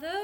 Father